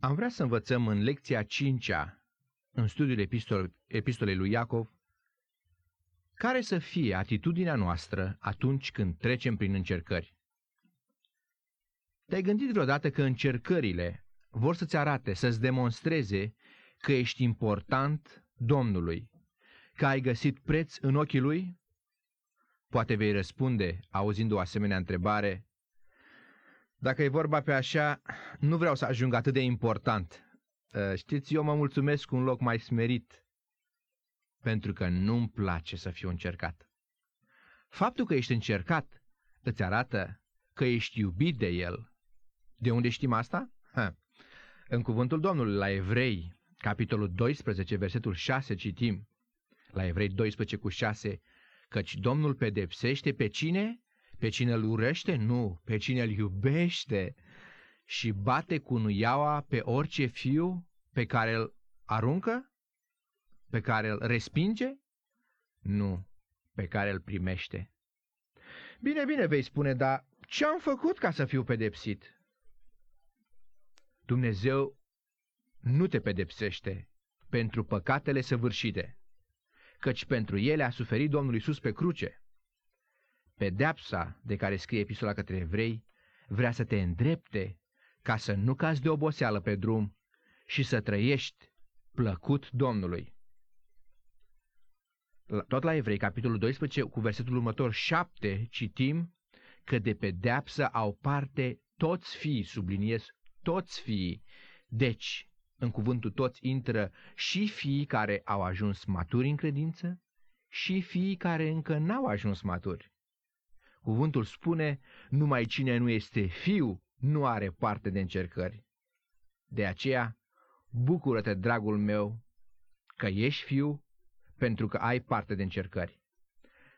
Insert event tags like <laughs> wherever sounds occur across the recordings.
Am vrea să învățăm în lecția 5 în studiul epistol, epistolei lui Iacov, care să fie atitudinea noastră atunci când trecem prin încercări. Te-ai gândit vreodată că încercările vor să-ți arate, să-ți demonstreze că ești important Domnului, că ai găsit preț în ochii Lui? Poate vei răspunde, auzind o asemenea întrebare, dacă e vorba pe așa, nu vreau să ajung atât de important. Ă, știți, eu mă mulțumesc cu un loc mai smerit, pentru că nu-mi place să fiu încercat. Faptul că ești încercat îți arată că ești iubit de El. De unde știm asta? Ha. În cuvântul Domnului la Evrei, capitolul 12, versetul 6, citim, la Evrei 12 cu 6, căci Domnul pedepsește pe cine? Pe cine îl urăște? Nu, pe cine îl iubește și bate cu nuiaua pe orice fiu pe care îl aruncă? Pe care îl respinge? Nu, pe care îl primește. Bine, bine, vei spune, dar ce am făcut ca să fiu pedepsit? Dumnezeu nu te pedepsește pentru păcatele săvârșite, căci pentru ele a suferit Domnul Isus pe cruce. Pedeapsa de care scrie epistola către evrei vrea să te îndrepte ca să nu cazi de oboseală pe drum și să trăiești plăcut Domnului. Tot la Evrei, capitolul 12, cu versetul următor 7, citim că de pedeapsă au parte toți fiii, subliniez, toți fiii. Deci, în cuvântul toți intră și fiii care au ajuns maturi în credință și fiii care încă n-au ajuns maturi. Cuvântul spune, numai cine nu este fiu nu are parte de încercări. De aceea, bucură-te, dragul meu, că ești fiu, pentru că ai parte de încercări.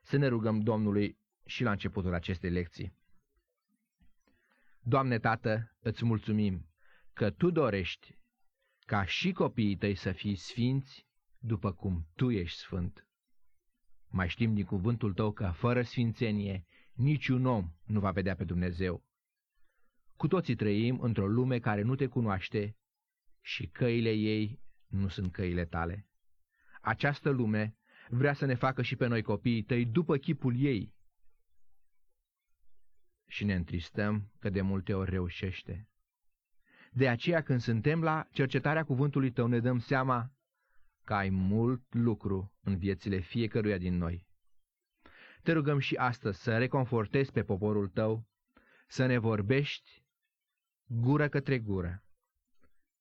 Să ne rugăm Domnului și la începutul acestei lecții. Doamne Tată, îți mulțumim că Tu dorești ca și copiii tăi să fie sfinți după cum Tu ești sfânt. Mai știm din cuvântul Tău că fără sfințenie niciun om nu va vedea pe Dumnezeu. Cu toții trăim într-o lume care nu te cunoaște și căile ei nu sunt căile tale. Această lume vrea să ne facă și pe noi copiii tăi după chipul ei. Și ne întristăm că de multe ori reușește. De aceea când suntem la cercetarea cuvântului tău ne dăm seama că ai mult lucru în viețile fiecăruia din noi. Te rugăm și astăzi să reconfortezi pe poporul tău, să ne vorbești gură către gură,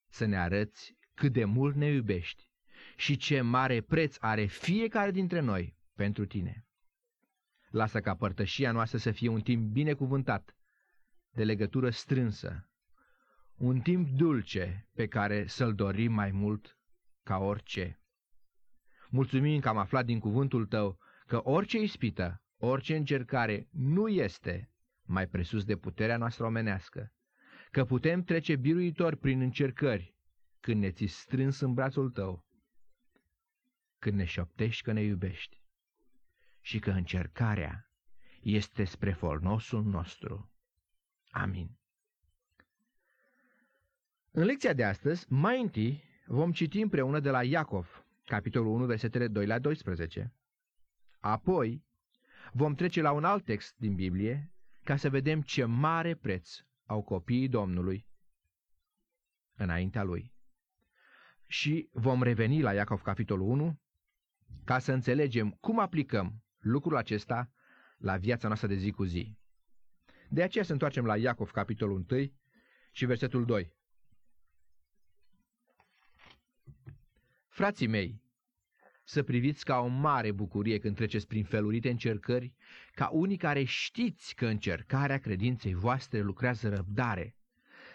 să ne arăți cât de mult ne iubești și ce mare preț are fiecare dintre noi pentru tine. Lasă ca părtășia noastră să fie un timp binecuvântat, de legătură strânsă, un timp dulce pe care să-l dorim mai mult ca orice. Mulțumim că am aflat din cuvântul tău că orice ispită, orice încercare nu este mai presus de puterea noastră omenească, că putem trece biruitor prin încercări când ne ți strâns în brațul tău, când ne șoptești că ne iubești și că încercarea este spre folnosul nostru. Amin. În lecția de astăzi, mai întâi vom citi împreună de la Iacov, capitolul 1, versetele 2 la 12. Apoi vom trece la un alt text din Biblie ca să vedem ce mare preț au copiii Domnului înaintea lui. Și vom reveni la Iacov capitolul 1 ca să înțelegem cum aplicăm lucrul acesta la viața noastră de zi cu zi. De aceea să întoarcem la Iacov capitolul 1 și versetul 2. Frații mei, să priviți ca o mare bucurie când treceți prin felurite încercări, ca unii care știți că încercarea credinței voastre lucrează răbdare.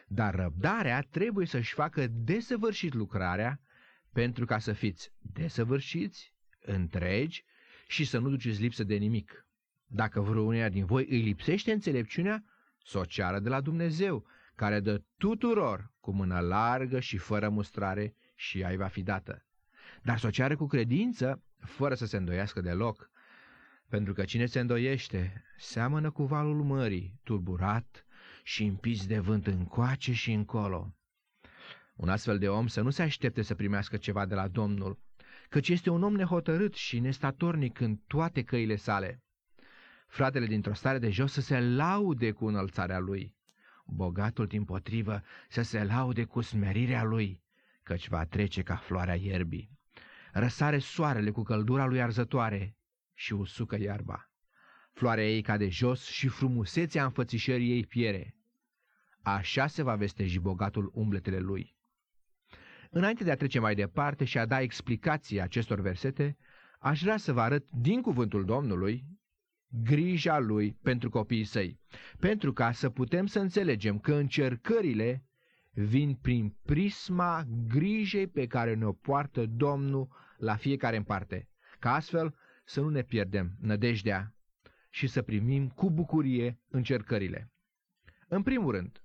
Dar răbdarea trebuie să-și facă desăvârșit lucrarea, pentru ca să fiți desăvârșiți, întregi și să nu duceți lipsă de nimic. Dacă vreunia din voi îi lipsește înțelepciunea, să o ceară de la Dumnezeu, care dă tuturor cu mână largă și fără mustrare și ea va fi dată dar să o ceară cu credință, fără să se îndoiască deloc, pentru că cine se îndoiește seamănă cu valul mării, turburat și împins de vânt încoace și încolo. Un astfel de om să nu se aștepte să primească ceva de la Domnul, căci este un om nehotărât și nestatornic în toate căile sale. Fratele dintr-o stare de jos să se laude cu înălțarea lui, bogatul din potrivă să se laude cu smerirea lui, căci va trece ca floarea ierbii. Răsare soarele cu căldura lui arzătoare și usucă iarba. Floarea ei cade jos și frumusețea înfățișării ei piere. Așa se va vesteji bogatul umbletele lui. Înainte de a trece mai departe și a da explicații acestor versete, aș vrea să vă arăt din cuvântul Domnului grija lui pentru copiii săi, pentru ca să putem să înțelegem că încercările vin prin prisma grijei pe care ne-o poartă Domnul la fiecare în parte, ca astfel să nu ne pierdem nădejdea și să primim cu bucurie încercările. În primul rând,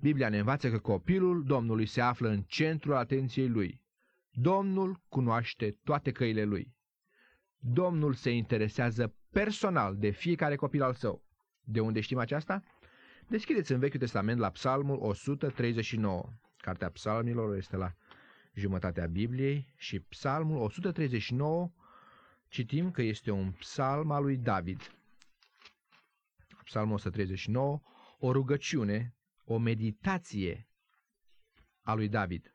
Biblia ne învață că copilul Domnului se află în centrul atenției lui. Domnul cunoaște toate căile lui. Domnul se interesează personal de fiecare copil al său. De unde știm aceasta? Deschideți în Vechiul Testament la Psalmul 139. Cartea Psalmilor este la jumătatea Bibliei și Psalmul 139 citim că este un psalm al lui David. Psalmul 139, o rugăciune, o meditație a lui David.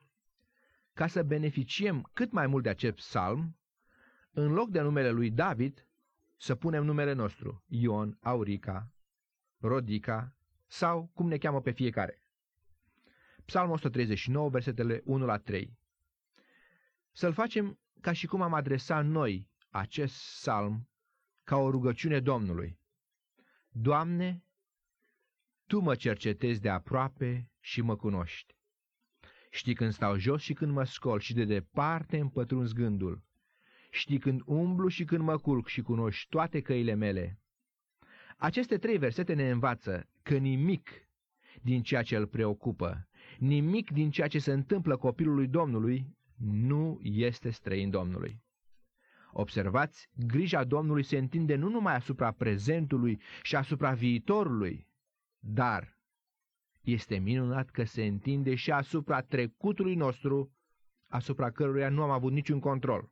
Ca să beneficiem cât mai mult de acest psalm, în loc de numele lui David, să punem numele nostru, Ion, Aurica, Rodica sau cum ne cheamă pe fiecare. Psalmul 139, versetele 1 la 3. Să-l facem ca și cum am adresat noi acest psalm ca o rugăciune Domnului. Doamne, Tu mă cercetezi de aproape și mă cunoști. Știi când stau jos și când mă scol și de departe îmi pătrunzi gândul. Știi când umblu și când mă culc și cunoști toate căile mele. Aceste trei versete ne învață că nimic din ceea ce îl preocupă, nimic din ceea ce se întâmplă copilului Domnului nu este străin Domnului. Observați, grija Domnului se întinde nu numai asupra prezentului și asupra viitorului, dar este minunat că se întinde și asupra trecutului nostru, asupra căruia nu am avut niciun control.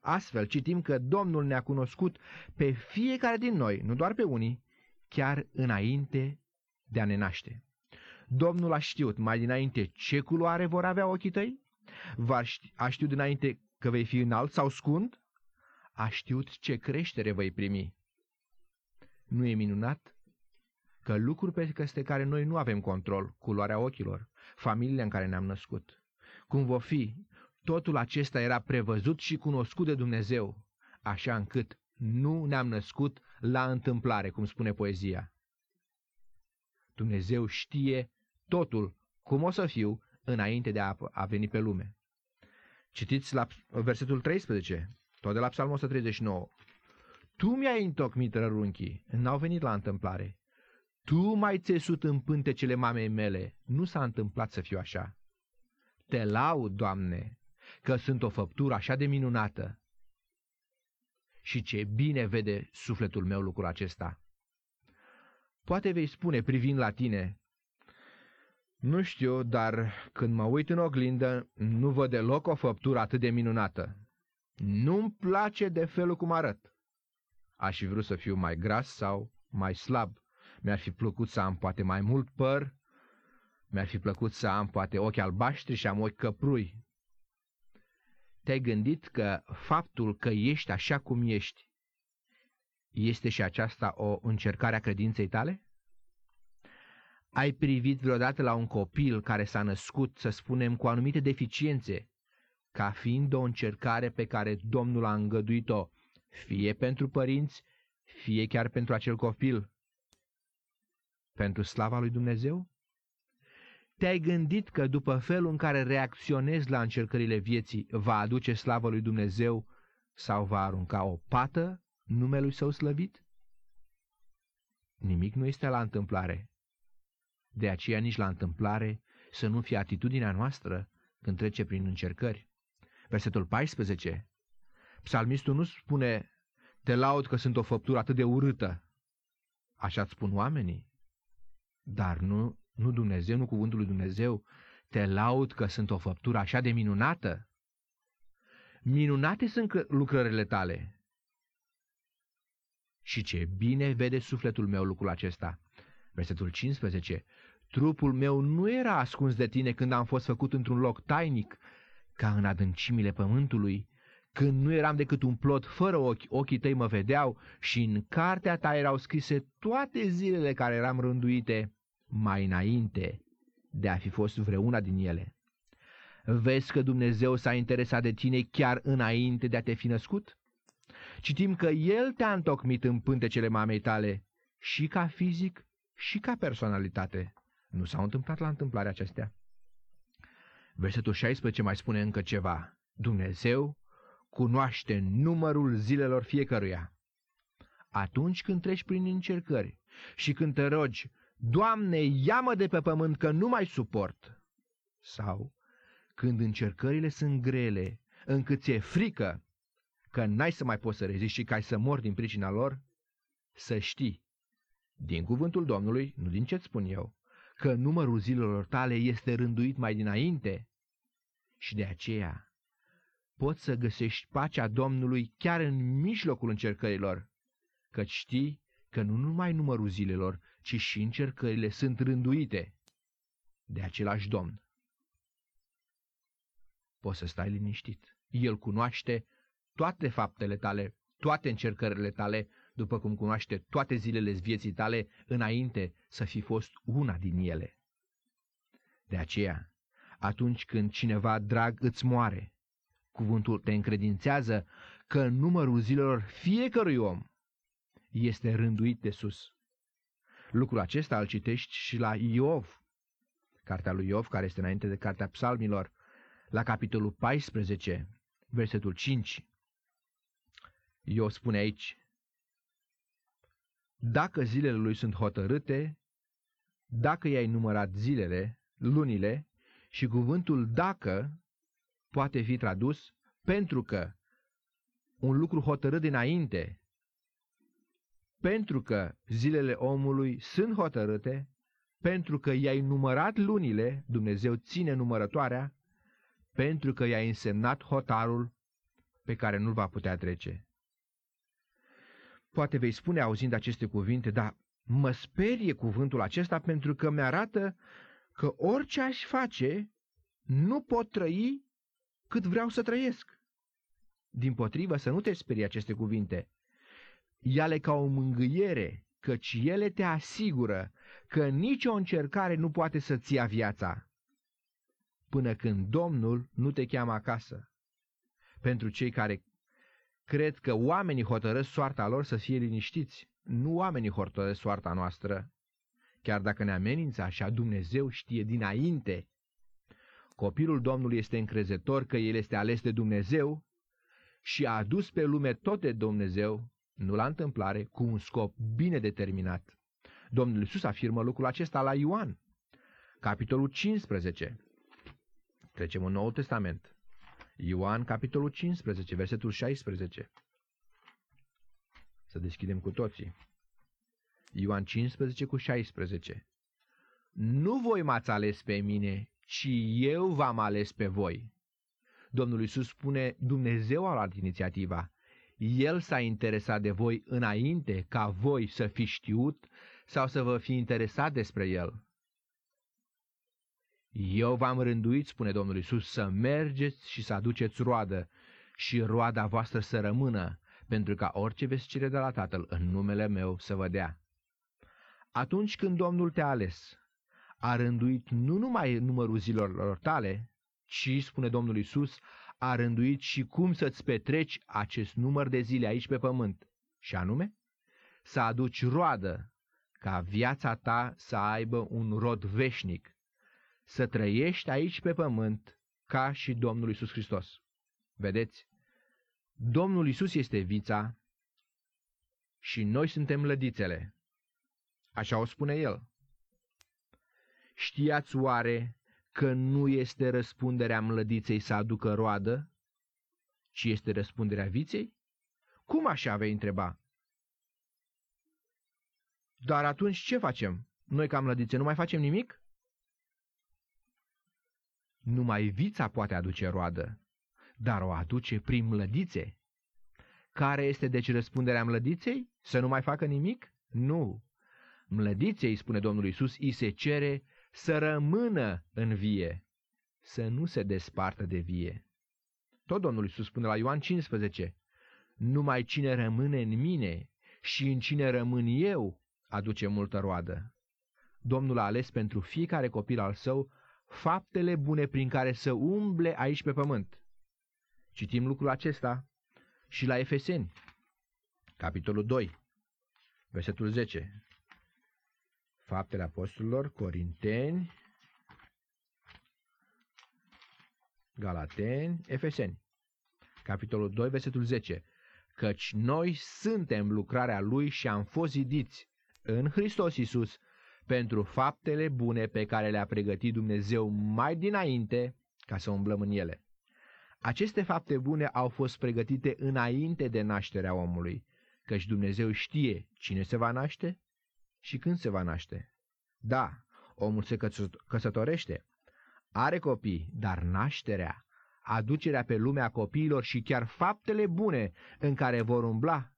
Astfel citim că Domnul ne-a cunoscut pe fiecare din noi, nu doar pe unii, chiar înainte de a ne naște. Domnul a știut mai dinainte ce culoare vor avea ochii tăi? Va ști, a știut dinainte că vei fi înalt sau scund? A știut ce creștere vei primi. Nu e minunat? Că lucruri peste care noi nu avem control, culoarea ochilor, familiile în care ne-am născut, cum vor fi, totul acesta era prevăzut și cunoscut de Dumnezeu, așa încât nu ne-am născut la întâmplare, cum spune poezia. Dumnezeu știe totul cum o să fiu înainte de a, a veni pe lume. Citiți la versetul 13, tot de la Psalmul 139. Tu mi-ai întocmit rărunchii, n-au venit la întâmplare. Tu m-ai țesut în pântecele mamei mele, nu s-a întâmplat să fiu așa. Te laud, Doamne, că sunt o făptură așa de minunată. Și ce bine vede sufletul meu lucrul acesta. Poate vei spune privind la tine, nu știu, dar când mă uit în oglindă, nu văd deloc o făptură atât de minunată. Nu-mi place de felul cum arăt. Aș fi vrut să fiu mai gras sau mai slab. Mi-ar fi plăcut să am poate mai mult păr, mi-ar fi plăcut să am poate ochi albaștri și am ochi căprui. Te-ai gândit că faptul că ești așa cum ești este și aceasta o încercare a credinței tale? Ai privit vreodată la un copil care s-a născut, să spunem, cu anumite deficiențe, ca fiind o încercare pe care Domnul a îngăduit-o, fie pentru părinți, fie chiar pentru acel copil, pentru slava lui Dumnezeu? Te-ai gândit că după felul în care reacționezi la încercările vieții va aduce slavă lui Dumnezeu sau va arunca o pată numelui său slăvit? Nimic nu este la întâmplare. De aceea nici la întâmplare să nu fie atitudinea noastră când trece prin încercări. Versetul 14. Psalmistul nu spune, te laud că sunt o făptură atât de urâtă. Așa spun oamenii. Dar nu, nu Dumnezeu, nu cuvântul lui Dumnezeu, te laud că sunt o făptură așa de minunată? Minunate sunt lucrările tale. Și ce bine vede sufletul meu lucrul acesta. Versetul 15. Trupul meu nu era ascuns de tine când am fost făcut într-un loc tainic, ca în adâncimile pământului, când nu eram decât un plot fără ochi, ochii tăi mă vedeau și în cartea ta erau scrise toate zilele care eram rânduite mai înainte de a fi fost vreuna din ele. Vezi că Dumnezeu s-a interesat de tine chiar înainte de a te fi născut? Citim că El te-a întocmit în pântecele mamei tale și ca fizic și ca personalitate. Nu s-au întâmplat la întâmplarea acestea. Versetul 16 mai spune încă ceva. Dumnezeu cunoaște numărul zilelor fiecăruia. Atunci când treci prin încercări și când te rogi, Doamne, ia-mă de pe pământ că nu mai suport. Sau când încercările sunt grele, încât ți-e frică că n-ai să mai poți să reziști și că ai să mori din pricina lor, să știi, din cuvântul Domnului, nu din ce-ți spun eu, că numărul zilelor tale este rânduit mai dinainte și de aceea poți să găsești pacea Domnului chiar în mijlocul încercărilor, căci știi că nu numai numărul zilelor, ci și încercările sunt rânduite de același Domn. Poți să stai liniștit. El cunoaște toate faptele tale, toate încercările tale, după cum cunoaște toate zilele vieții tale înainte să fi fost una din ele. De aceea, atunci când cineva drag îți moare, cuvântul te încredințează că numărul zilelor fiecărui om este rânduit de sus. Lucrul acesta îl citești și la Iov, cartea lui Iov, care este înainte de cartea psalmilor, la capitolul 14, versetul 5. Iov spune aici, Dacă zilele lui sunt hotărâte, dacă i-ai numărat zilele, lunile, și cuvântul dacă poate fi tradus pentru că un lucru hotărât dinainte pentru că zilele omului sunt hotărâte, pentru că i-ai numărat lunile, Dumnezeu ține numărătoarea, pentru că i-ai însemnat hotarul pe care nu-l va putea trece. Poate vei spune auzind aceste cuvinte, dar mă sperie cuvântul acesta pentru că mi-arată că orice aș face, nu pot trăi cât vreau să trăiesc. Din potrivă, să nu te sperie aceste cuvinte ia-le ca o mângâiere, căci ele te asigură că nicio încercare nu poate să-ți ia viața, până când Domnul nu te cheamă acasă. Pentru cei care cred că oamenii hotărăsc soarta lor să fie liniștiți, nu oamenii hotărăsc soarta noastră. Chiar dacă ne amenință așa, Dumnezeu știe dinainte. Copilul Domnului este încrezător că El este ales de Dumnezeu și a adus pe lume tot de Dumnezeu nu la întâmplare, cu un scop bine determinat. Domnul Iisus afirmă lucrul acesta la Ioan, capitolul 15. Trecem în Noul Testament. Ioan, capitolul 15, versetul 16. Să deschidem cu toții. Ioan 15 cu 16. Nu voi m-ați ales pe mine, ci eu v-am ales pe voi. Domnul Iisus spune, Dumnezeu a luat inițiativa. El s-a interesat de voi înainte ca voi să fi știut sau să vă fi interesat despre El. Eu v-am rânduit, spune Domnul Isus, să mergeți și să aduceți roadă și roada voastră să rămână, pentru ca orice veți cere de la Tatăl în numele meu să vă dea. Atunci când Domnul te-a ales, a rânduit nu numai numărul zilelor tale, ci, spune Domnul Isus, a rânduit și cum să-ți petreci acest număr de zile aici pe pământ, și anume, să aduci roadă, ca viața ta să aibă un rod veșnic, să trăiești aici pe pământ ca și Domnul Isus Hristos. Vedeți? Domnul Isus este vița și noi suntem lădițele. Așa o spune el. Știați oare că nu este răspunderea mlădiței să aducă roadă, ci este răspunderea viței? Cum așa vei întreba? Dar atunci ce facem? Noi ca mlădițe nu mai facem nimic? Numai vița poate aduce roadă, dar o aduce prin mlădițe. Care este deci răspunderea mlădiței? Să nu mai facă nimic? Nu. Mlădiței, spune Domnul Isus, îi se cere să rămână în vie, să nu se despartă de vie. Tot Domnul Isus spune la Ioan 15, numai cine rămâne în mine și în cine rămân eu, aduce multă roadă. Domnul a ales pentru fiecare copil al său faptele bune prin care să umble aici pe pământ. Citim lucrul acesta și la Efeseni, capitolul 2, versetul 10. Faptele Apostolilor, Corinteni, Galateni, Efeseni, capitolul 2, versetul 10. Căci noi suntem lucrarea Lui și am fost zidiți în Hristos Iisus pentru faptele bune pe care le-a pregătit Dumnezeu mai dinainte ca să umblăm în ele. Aceste fapte bune au fost pregătite înainte de nașterea omului, căci Dumnezeu știe cine se va naște și când se va naște. Da, omul se căsătorește, are copii, dar nașterea, aducerea pe lumea copiilor și chiar faptele bune în care vor umbla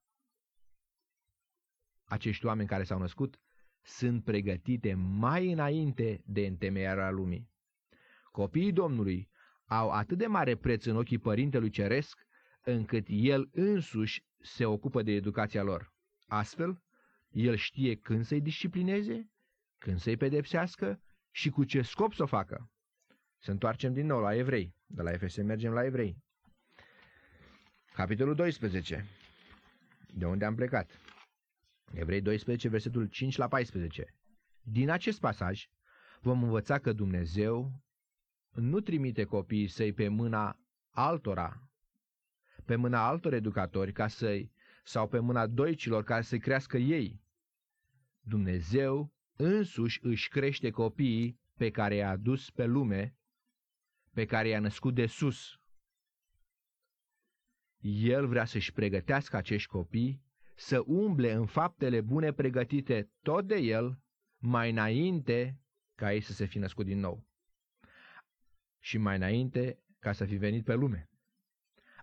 acești oameni care s-au născut sunt pregătite mai înainte de întemeierea lumii. Copiii Domnului au atât de mare preț în ochii Părintelui Ceresc, încât El însuși se ocupă de educația lor. Astfel, El știe când să-i disciplineze, când să-i pedepsească și cu ce scop să o facă. Să întoarcem din nou la evrei. De la Efese mergem la evrei. Capitolul 12. De unde am plecat? Evrei 12, versetul 5 la 14. Din acest pasaj vom învăța că Dumnezeu nu trimite copiii săi pe mâna altora, pe mâna altor educatori ca să-i, sau pe mâna doicilor ca să-i crească ei. Dumnezeu însuși își crește copiii pe care i-a adus pe lume, pe care i-a născut de sus. El vrea să-și pregătească acești copii să umble în faptele bune pregătite tot de el, mai înainte ca ei să se fi născut din nou. Și mai înainte ca să fi venit pe lume.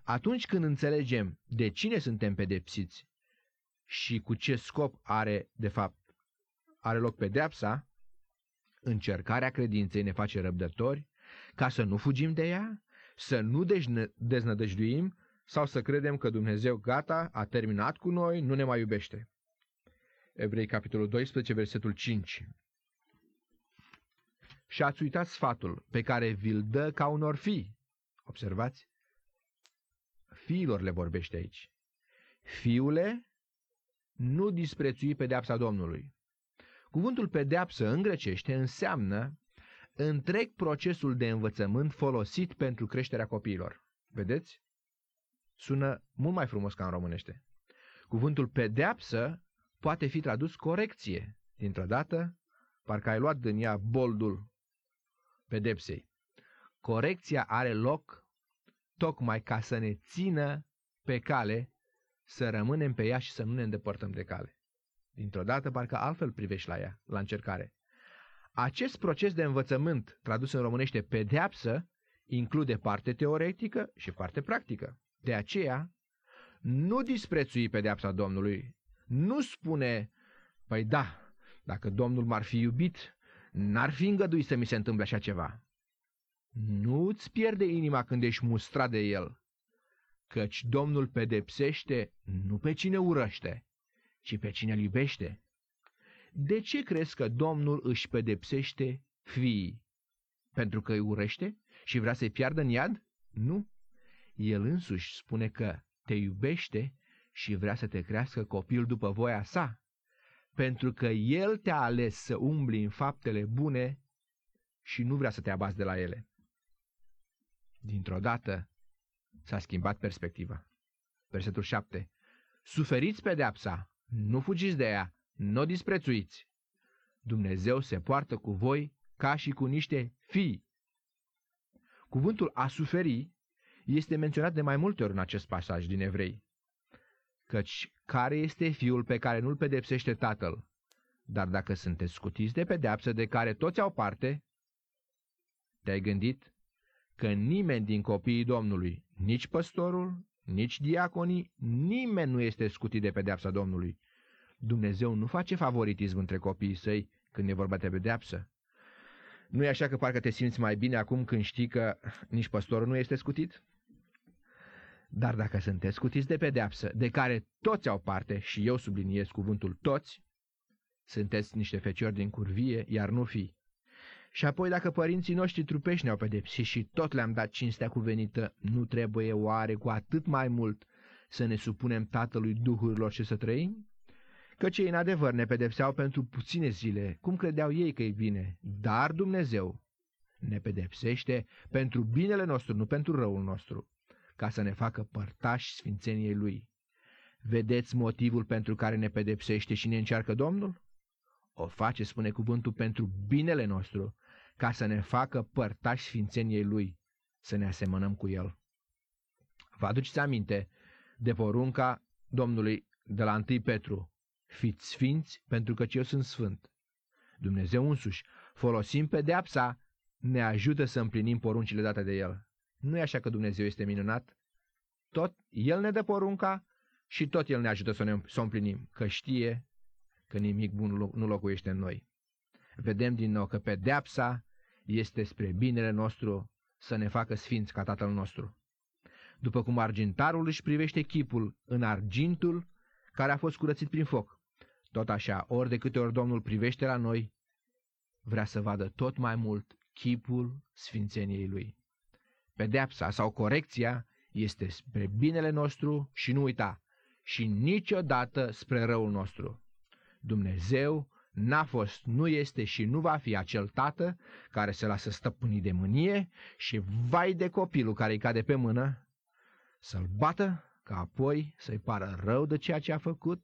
Atunci când înțelegem de cine suntem pedepsiți și cu ce scop are, de fapt, are loc pedeapsa, încercarea credinței ne face răbdători ca să nu fugim de ea, să nu deznădăjduim sau să credem că Dumnezeu gata, a terminat cu noi, nu ne mai iubește. Evrei, capitolul 12, versetul 5. Și ați uitat sfatul pe care vi-l dă ca unor fii. Observați? Fiilor le vorbește aici. Fiule, nu disprețui pedeapsa Domnului. Cuvântul pedeapsă în grecește înseamnă întreg procesul de învățământ folosit pentru creșterea copiilor. Vedeți? Sună mult mai frumos ca în românește. Cuvântul pedeapsă poate fi tradus corecție. Dintr-o dată, parcă ai luat din ea boldul pedepsei. Corecția are loc tocmai ca să ne țină pe cale, să rămânem pe ea și să nu ne îndepărtăm de cale. Dintr-o dată, parcă altfel privești la ea, la încercare. Acest proces de învățământ, tradus în românește pedeapsă, include parte teoretică și parte practică. De aceea, nu disprețui pedeapsa Domnului, nu spune, păi da, dacă Domnul m-ar fi iubit, n-ar fi îngăduit să mi se întâmple așa ceva. Nu-ți pierde inima când ești mustrat de el, căci Domnul pedepsește nu pe cine urăște, ci pe cine îl iubește. De ce crezi că Domnul își pedepsește fiii? Pentru că îi urăște și vrea să-i piardă în iad? Nu. El însuși spune că te iubește și vrea să te crească copil după voia sa, pentru că El te-a ales să umbli în faptele bune și nu vrea să te abați de la ele. Dintr-o dată s-a schimbat perspectiva. Versetul 7. Suferiți pedeapsa, nu fugiți de ea, nu o disprețuiți. Dumnezeu se poartă cu voi ca și cu niște fii. Cuvântul a suferi este menționat de mai multe ori în acest pasaj din Evrei. Căci care este fiul pe care nu-l pedepsește tatăl? Dar dacă sunteți scutiți de pedeapsă de care toți au parte, te-ai gândit că nimeni din copiii Domnului, nici păstorul, nici diaconii, nimeni nu este scutit de pedeapsa Domnului. Dumnezeu nu face favoritism între copiii săi când e vorba de pedeapsă. Nu e așa că parcă te simți mai bine acum când știi că nici păstorul nu este scutit? Dar dacă sunteți scutiți de pedeapsă, de care toți au parte, și eu subliniez cuvântul toți, sunteți niște feciori din curvie, iar nu fi. Și apoi dacă părinții noștri trupești ne-au pedepsit și tot le-am dat cinstea cuvenită, nu trebuie oare cu atât mai mult să ne supunem Tatălui Duhurilor și să trăim? Căci ei în adevăr ne pedepseau pentru puține zile, cum credeau ei că e bine, dar Dumnezeu ne pedepsește pentru binele nostru, nu pentru răul nostru, ca să ne facă părtași sfințeniei Lui. Vedeți motivul pentru care ne pedepsește și ne încearcă Domnul? O face, spune cuvântul, pentru binele nostru, ca să ne facă părtași sfințeniei Lui, să ne asemănăm cu El. Vă aduceți aminte de porunca Domnului de la 1 Petru, fiți sfinți pentru că eu sunt sfânt. Dumnezeu însuși, folosim pedeapsa, ne ajută să împlinim poruncile date de El. Nu e așa că Dumnezeu este minunat? Tot El ne dă porunca și tot El ne ajută să, ne, să o împlinim, că știe că nimic bun nu locuiește în noi. Vedem din nou că pedeapsa este spre binele nostru să ne facă sfinți ca Tatăl nostru. După cum argintarul își privește chipul în argintul care a fost curățit prin foc, tot așa, ori de câte ori Domnul privește la noi, vrea să vadă tot mai mult chipul sfințeniei Lui. Pedeapsa sau corecția este spre binele nostru și nu uita, și niciodată spre răul nostru. Dumnezeu n-a fost, nu este și nu va fi acel tată care se lasă stăpânii de mânie și vai de copilul care îi cade pe mână, să-l bată, ca apoi să-i pară rău de ceea ce a făcut,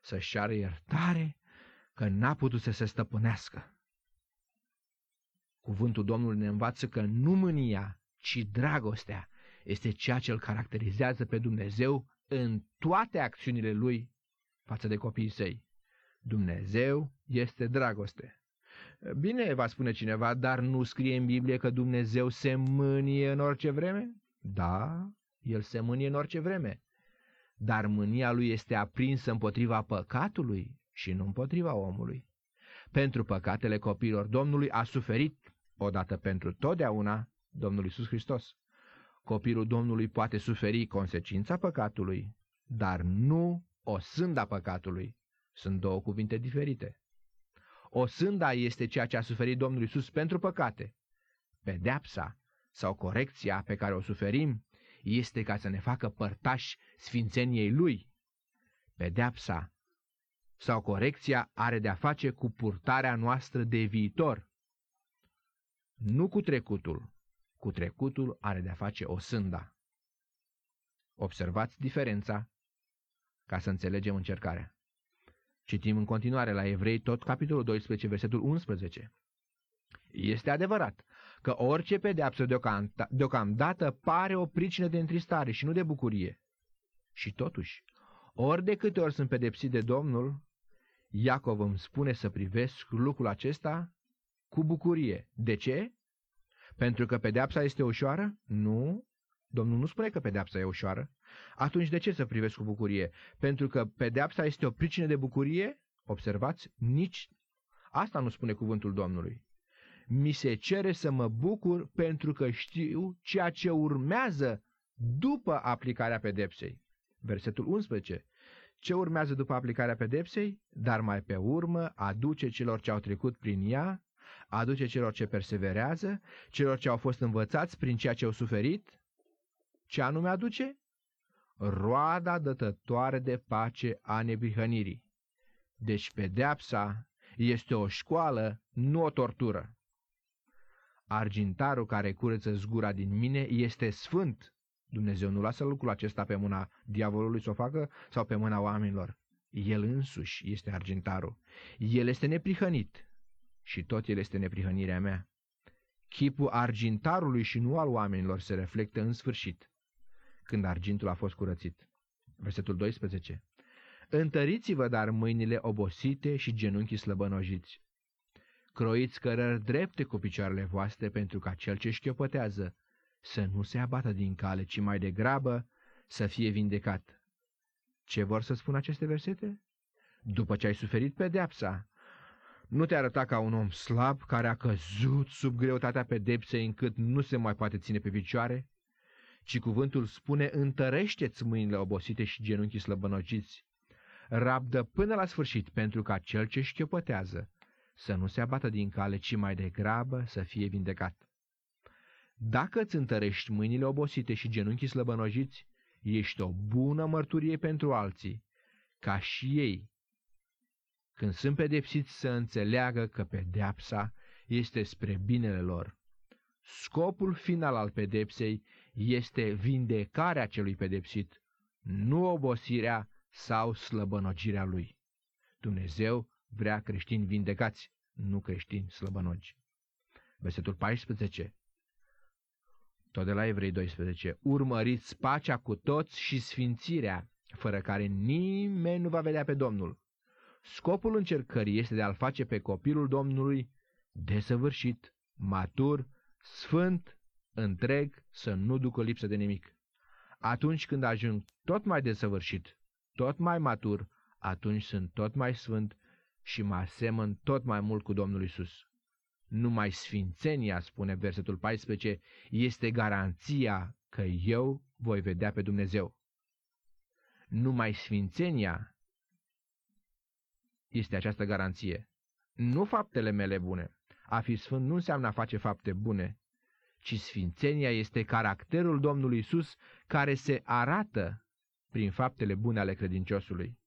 să-și ceară iertare, că n-a putut să se stăpânească. Cuvântul Domnului ne învață că nu mânia, ci dragostea este ceea ce îl caracterizează pe Dumnezeu în toate acțiunile lui față de copiii săi. Dumnezeu este dragoste. Bine, va spune cineva, dar nu scrie în Biblie că Dumnezeu se mânie în orice vreme? Da, El se mânie în orice vreme. Dar mânia lui este aprinsă împotriva păcatului și nu împotriva omului. Pentru păcatele copiilor Domnului a suferit, odată pentru totdeauna, Domnul Iisus Hristos. Copilul Domnului poate suferi consecința păcatului, dar nu o sânda păcatului. Sunt două cuvinte diferite. O sânda este ceea ce a suferit Domnul Isus pentru păcate. Pedeapsa sau corecția pe care o suferim este ca să ne facă părtași sfințeniei Lui. Pedeapsa sau corecția are de-a face cu purtarea noastră de viitor, nu cu trecutul. Cu trecutul are de-a face o sânda. Observați diferența ca să înțelegem încercarea. Citim în continuare la Evrei tot capitolul 12, versetul 11. Este adevărat că orice pedeapsă deocamdată pare o pricină de întristare și nu de bucurie. Și totuși, ori de câte ori sunt pedepsit de Domnul, Iacov îmi spune să privesc lucrul acesta cu bucurie. De ce? Pentru că pedeapsa este ușoară? Nu. Domnul nu spune că pedeapsa e ușoară. Atunci de ce să privesc cu bucurie? Pentru că pedeapsa este o pricină de bucurie? Observați, nici asta nu spune cuvântul Domnului. Mi se cere să mă bucur pentru că știu ceea ce urmează după aplicarea pedepsei. Versetul 11. Ce urmează după aplicarea pedepsei? Dar mai pe urmă aduce celor ce au trecut prin ea, aduce celor ce perseverează, celor ce au fost învățați prin ceea ce au suferit. Ce anume aduce? roada dătătoare de pace a neprihănirii. Deci pedeapsa este o școală, nu o tortură. Argintarul care curăță zgura din mine este sfânt. Dumnezeu nu lasă lucrul acesta pe mâna diavolului să o facă sau pe mâna oamenilor. El însuși este argintarul. El este neprihănit și tot el este neprihănirea mea. Chipul argintarului și nu al oamenilor se reflectă în sfârșit când argintul a fost curățit. Versetul 12. Întăriți-vă dar mâinile obosite și genunchii slăbănojiți. Croiți cărări drepte cu picioarele voastre pentru ca cel ce șchiopătează să nu se abată din cale, ci mai degrabă să fie vindecat. Ce vor să spun aceste versete? După ce ai suferit pedeapsa, nu te arăta ca un om slab care a căzut sub greutatea pedepsei încât nu se mai poate ține pe picioare? Ci cuvântul spune, întărește-ți mâinile obosite și genunchii slăbănociți. Rabdă până la sfârșit pentru ca cel ce șchiopătează să nu se abată din cale, ci mai degrabă să fie vindecat. Dacă îți întărești mâinile obosite și genunchii slăbănojiți, ești o bună mărturie pentru alții, ca și ei, când sunt pedepsiți să înțeleagă că pedeapsa este spre binele lor. Scopul final al pedepsei este vindecarea celui pedepsit, nu obosirea sau slăbănogirea lui. Dumnezeu vrea creștini vindecați, nu creștini slăbănogi. Versetul 14 tot de la Evrei 12, urmăriți pacea cu toți și sfințirea, fără care nimeni nu va vedea pe Domnul. Scopul încercării este de a-l face pe copilul Domnului desăvârșit, matur, sfânt, întreg, să nu ducă lipsă de nimic. Atunci când ajung tot mai desăvârșit, tot mai matur, atunci sunt tot mai sfânt și mă asemăn tot mai mult cu Domnul Isus. Numai sfințenia, spune versetul 14, este garanția că eu voi vedea pe Dumnezeu. Numai sfințenia este această garanție. Nu faptele mele bune. A fi sfânt nu înseamnă a face fapte bune, ci sfințenia este caracterul Domnului Isus care se arată prin faptele bune ale credinciosului.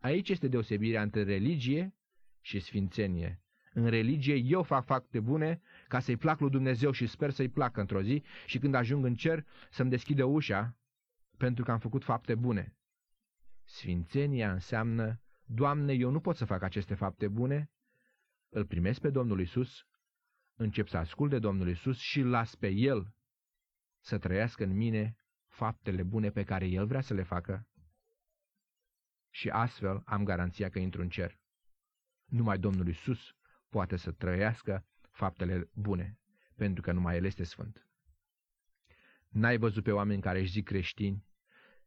Aici este deosebirea între religie și sfințenie. În religie eu fac fapte bune ca să-i plac lui Dumnezeu și sper să-i placă într-o zi și când ajung în cer să-mi deschidă ușa pentru că am făcut fapte bune. Sfințenia înseamnă, Doamne, eu nu pot să fac aceste fapte bune, îl primesc pe Domnul Isus, încep să ascult de Domnul Isus și las pe El să trăiască în mine faptele bune pe care El vrea să le facă și astfel am garanția că intru în cer. Numai Domnul Isus poate să trăiască faptele bune, pentru că numai El este sfânt. N-ai văzut pe oameni care își zic creștini,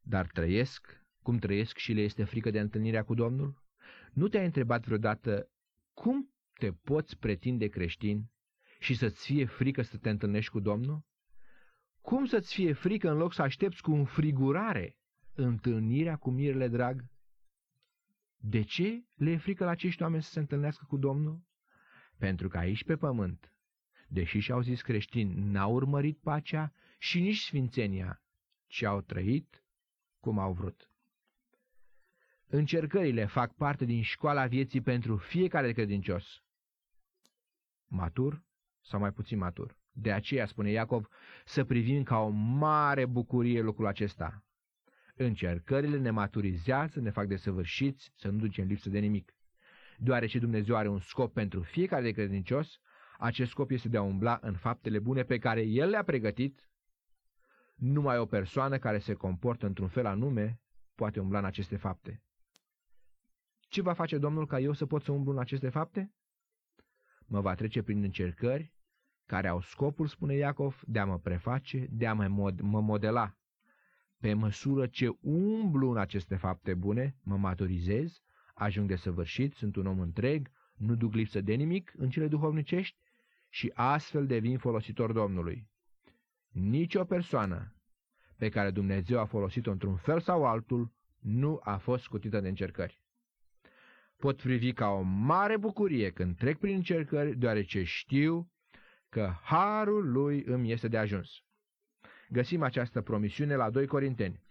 dar trăiesc cum trăiesc și le este frică de întâlnirea cu Domnul? Nu te-ai întrebat vreodată cum te poți pretinde creștin și să-ți fie frică să te întâlnești cu Domnul? Cum să-ți fie frică în loc să aștepți cu înfrigurare întâlnirea cu mirele drag? De ce le e frică la acești oameni să se întâlnească cu Domnul? Pentru că aici pe pământ, deși și-au zis creștini, n-au urmărit pacea și nici sfințenia, ci au trăit cum au vrut. Încercările fac parte din școala vieții pentru fiecare credincios. Matur sau mai puțin matur. De aceea, spune Iacov, să privim ca o mare bucurie lucrul acesta. Încercările ne maturizează, ne fac desăvârșiți, să nu ducem lipsă de nimic. Deoarece Dumnezeu are un scop pentru fiecare de credincios, acest scop este de a umbla în faptele bune pe care El le-a pregătit. Numai o persoană care se comportă într-un fel anume poate umbla în aceste fapte. Ce va face Domnul ca eu să pot să umblu în aceste fapte? Mă va trece prin încercări care au scopul, spune Iacov, de a mă preface, de a mă, mod- mă modela. Pe măsură ce umblu în aceste fapte bune, mă maturizez, ajung de săvârșit, sunt un om întreg, nu duc lipsă de nimic în cele duhovnicești și astfel devin folositor Domnului. Nici o persoană pe care Dumnezeu a folosit-o într-un fel sau altul nu a fost scutită de încercări. Pot privi ca o mare bucurie când trec prin încercări, deoarece știu că harul lui îmi este de ajuns. Găsim această promisiune la 2 Corinteni.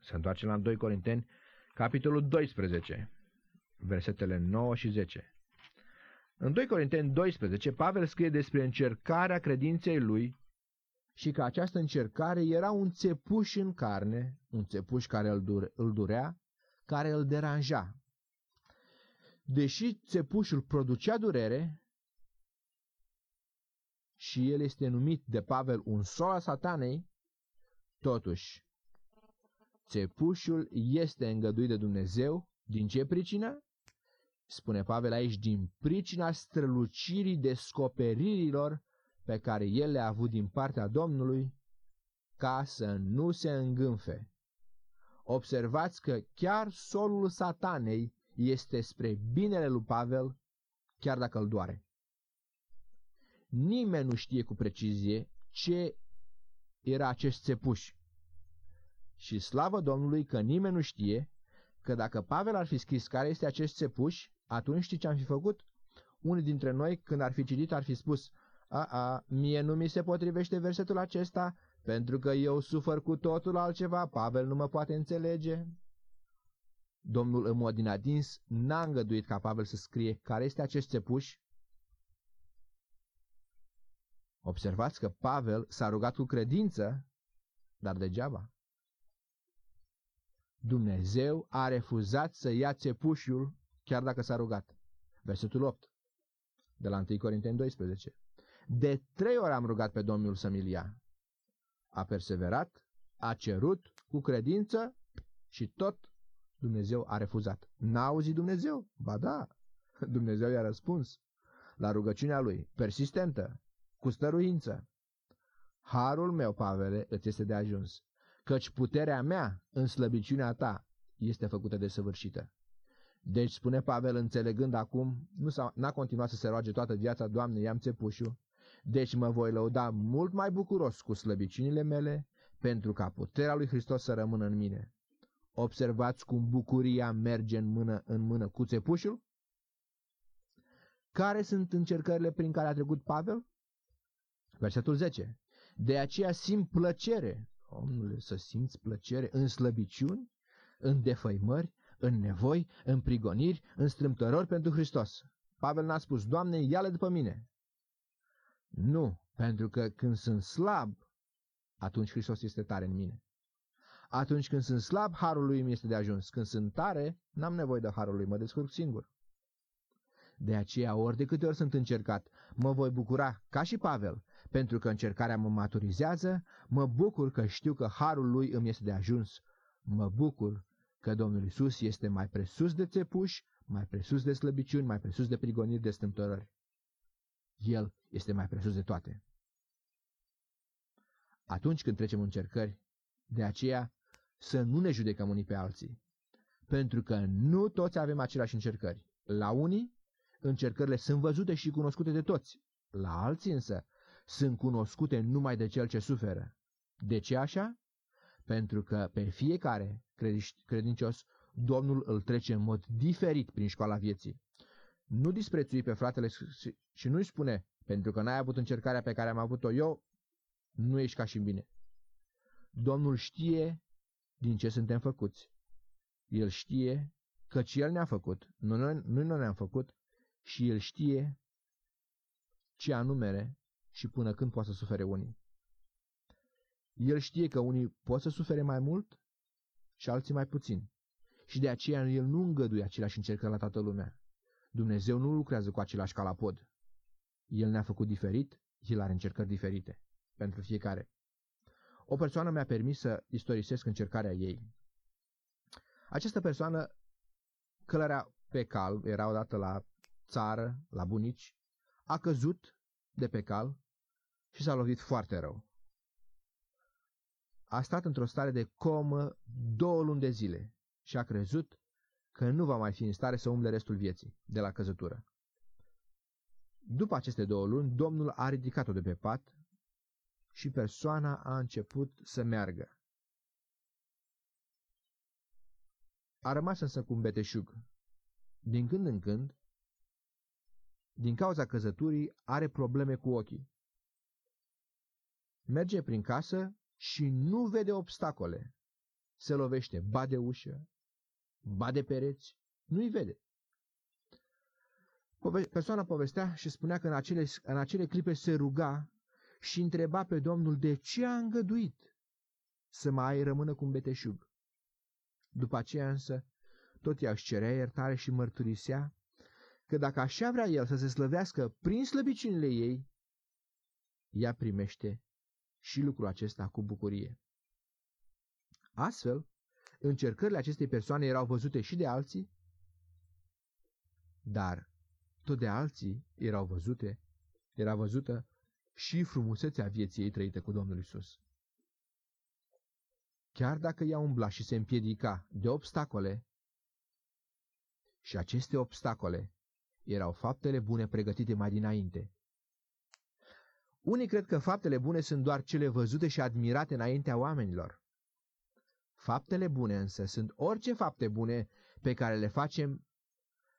Să întoarcem la 2 Corinteni, capitolul 12, versetele 9 și 10. În 2 Corinteni 12, Pavel scrie despre încercarea credinței lui și că această încercare era un țepuș în carne, un țepuș care îl, dure, îl durea, care îl deranja. Deși țepușul producea durere, și el este numit de Pavel un sol al satanei, totuși, țepușul este îngăduit de Dumnezeu. Din ce pricină? Spune Pavel aici, din pricina strălucirii descoperirilor pe care el le-a avut din partea Domnului ca să nu se îngânfe. Observați că chiar solul satanei este spre binele lui Pavel, chiar dacă îl doare. Nimeni nu știe cu precizie ce era acest țepuș. Și slavă Domnului că nimeni nu știe că dacă Pavel ar fi scris care este acest țepuș, atunci știi ce am fi făcut? Unii dintre noi, când ar fi citit, ar fi spus, a, a, mie nu mi se potrivește versetul acesta, pentru că eu sufăr cu totul altceva, Pavel nu mă poate înțelege. Domnul în mod din adins n-a îngăduit ca Pavel să scrie care este acest țepuș. Observați că Pavel s-a rugat cu credință, dar degeaba. Dumnezeu a refuzat să ia țepușul chiar dacă s-a rugat. Versetul 8 de la 1 Corinteni 12. De trei ori am rugat pe Domnul să-mi ia. A perseverat, a cerut cu credință și tot Dumnezeu a refuzat. N-a auzit Dumnezeu? Ba da, <laughs> Dumnezeu i-a răspuns la rugăciunea lui, persistentă, cu stăruință. Harul meu, Pavele, îți este de ajuns, căci puterea mea în slăbiciunea ta este făcută de săvârșită. Deci, spune Pavel, înțelegând acum, nu n-a continuat să se roage toată viața, Doamne, i-am țepușul, deci mă voi lăuda mult mai bucuros cu slăbiciunile mele, pentru ca puterea lui Hristos să rămână în mine. Observați cum bucuria merge în mână în mână cu țepușul? Care sunt încercările prin care a trecut Pavel? Versetul 10. De aceea simt plăcere, omnule, să simți plăcere în slăbiciuni, în defăimări, în nevoi, în prigoniri, în strâmtorări pentru Hristos. Pavel n-a spus, Doamne, ia-le după mine. Nu, pentru că când sunt slab, atunci Hristos este tare în mine. Atunci când sunt slab, harul lui mi este de ajuns. Când sunt tare, n-am nevoie de harul lui, mă descurc singur. De aceea, ori de câte ori sunt încercat, mă voi bucura, ca și Pavel, pentru că încercarea mă maturizează, mă bucur că știu că harul lui îmi este de ajuns, mă bucur că Domnul Isus este mai presus de țepuși, mai presus de slăbiciuni, mai presus de prigoniri, de stâmtorări. El este mai presus de toate. Atunci când trecem încercări, de aceea să nu ne judecăm unii pe alții, pentru că nu toți avem aceleași încercări. La unii, încercările sunt văzute și cunoscute de toți, la alții însă sunt cunoscute numai de cel ce suferă. De ce așa? Pentru că pe fiecare credincios Domnul îl trece în mod diferit prin școala vieții. Nu disprețui pe fratele și nu-i spune, pentru că n-ai avut încercarea pe care am avut-o eu, nu ești ca și bine. Domnul știe din ce suntem făcuți. El știe căci El ne-a făcut, nu noi, noi nu ne-am făcut și El știe ce anumere și până când poate să sufere unii. El știe că unii pot să sufere mai mult și alții mai puțin. Și de aceea El nu îngăduie aceleași încercări la toată lumea. Dumnezeu nu lucrează cu același calapod. El ne-a făcut diferit, El are încercări diferite pentru fiecare. O persoană mi-a permis să istorisesc încercarea ei. Această persoană călărea pe cal, era odată la țară, la bunici, a căzut de pe cal și s-a lovit foarte rău. A stat într-o stare de comă două luni de zile și a crezut că nu va mai fi în stare să umble restul vieții de la căzătură. După aceste două luni, Domnul a ridicat-o de pe pat și persoana a început să meargă. A rămas însă cu un beteșug. Din când în când, din cauza căzăturii, are probleme cu ochii. Merge prin casă și nu vede obstacole. Se lovește ba de ușă, ba de pereți, nu-i vede. Persoana povestea și spunea că în acele, în acele clipe se ruga și întreba pe Domnul de ce a îngăduit să mai rămână cu un beteșug. După aceea însă, tot ea își cerea iertare și mărturisea că dacă așa vrea el să se slăvească prin slăbiciunile ei, ea primește și lucrul acesta cu bucurie. Astfel, încercările acestei persoane erau văzute și de alții, dar tot de alții erau văzute, era văzută și frumusețea vieții ei trăite cu Domnul Isus. Chiar dacă ea umbla și se împiedica de obstacole, și aceste obstacole erau faptele bune pregătite mai dinainte. Unii cred că faptele bune sunt doar cele văzute și admirate înaintea oamenilor. Faptele bune însă sunt orice fapte bune pe care le facem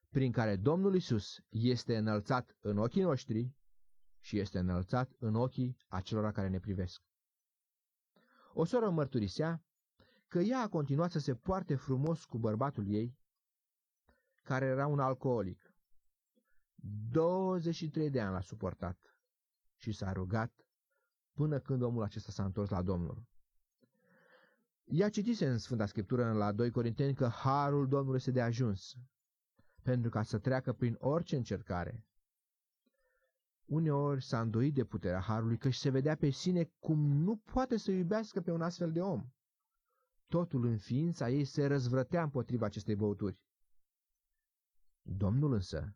prin care Domnul Isus este înălțat în ochii noștri și este înălțat în ochii acelora care ne privesc. O soră mărturisea că ea a continuat să se poarte frumos cu bărbatul ei, care era un alcoolic. 23 de ani l-a suportat și s-a rugat până când omul acesta s-a întors la Domnul. Ea citise în Sfânta Scriptură la 2 Corinteni că harul Domnului este de ajuns pentru ca să treacă prin orice încercare. Uneori s-a îndoit de puterea harului că și se vedea pe sine cum nu poate să iubească pe un astfel de om. Totul în ființa ei se răzvrătea împotriva acestei băuturi. Domnul însă,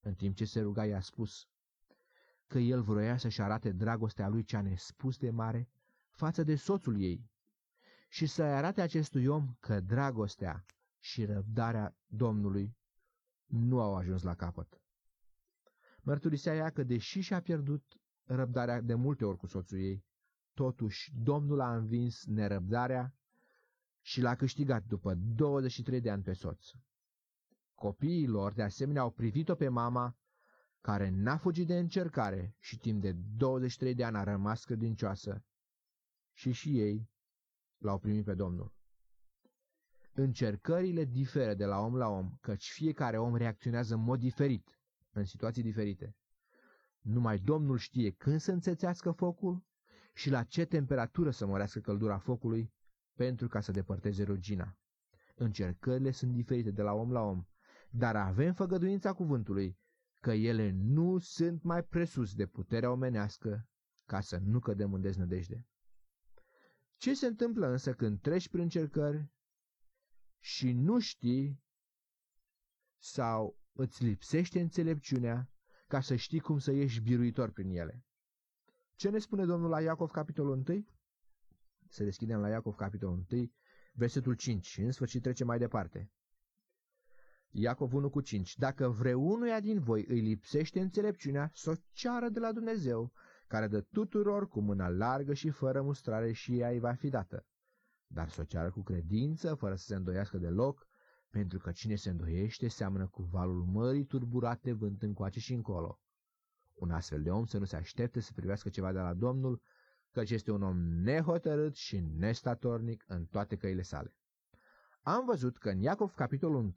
în timp ce se ruga, i-a spus că el vroia să-și arate dragostea lui cea nespus de mare față de soțul ei și să arate acestui om că dragostea și răbdarea Domnului nu au ajuns la capăt. Mărturisea ea că, deși și-a pierdut răbdarea de multe ori cu soțul ei, totuși Domnul a învins nerăbdarea și l-a câștigat după 23 de ani pe soț. Copiii lor, de asemenea, au privit-o pe mama, care n-a fugit de încercare și timp de 23 de ani a rămas credincioasă, și și ei l-au primit pe Domnul. Încercările diferă de la om la om, căci fiecare om reacționează în mod diferit, în situații diferite. Numai Domnul știe când să înțețească focul și la ce temperatură să mărească căldura focului pentru ca să depărteze rugina. Încercările sunt diferite de la om la om, dar avem făgăduința cuvântului că ele nu sunt mai presus de puterea omenească ca să nu cădem în deznădejde. Ce se întâmplă însă când treci prin încercări și nu știi sau îți lipsește înțelepciunea ca să știi cum să ieși biruitor prin ele. Ce ne spune Domnul la Iacov, capitolul 1? Să deschidem la Iacov, capitolul 1, versetul 5 și în sfârșit trecem mai departe. Iacov 1 cu 5. Dacă vreunuia din voi îi lipsește înțelepciunea, să o ceară de la Dumnezeu, care dă tuturor cu mâna largă și fără mustrare și ea îi va fi dată dar să o ceară cu credință, fără să se îndoiască deloc, pentru că cine se îndoiește seamănă cu valul mării turburate vânt încoace și încolo. Un astfel de om să nu se aștepte să privească ceva de la Domnul, căci este un om nehotărât și nestatornic în toate căile sale. Am văzut că în Iacov, capitolul 1,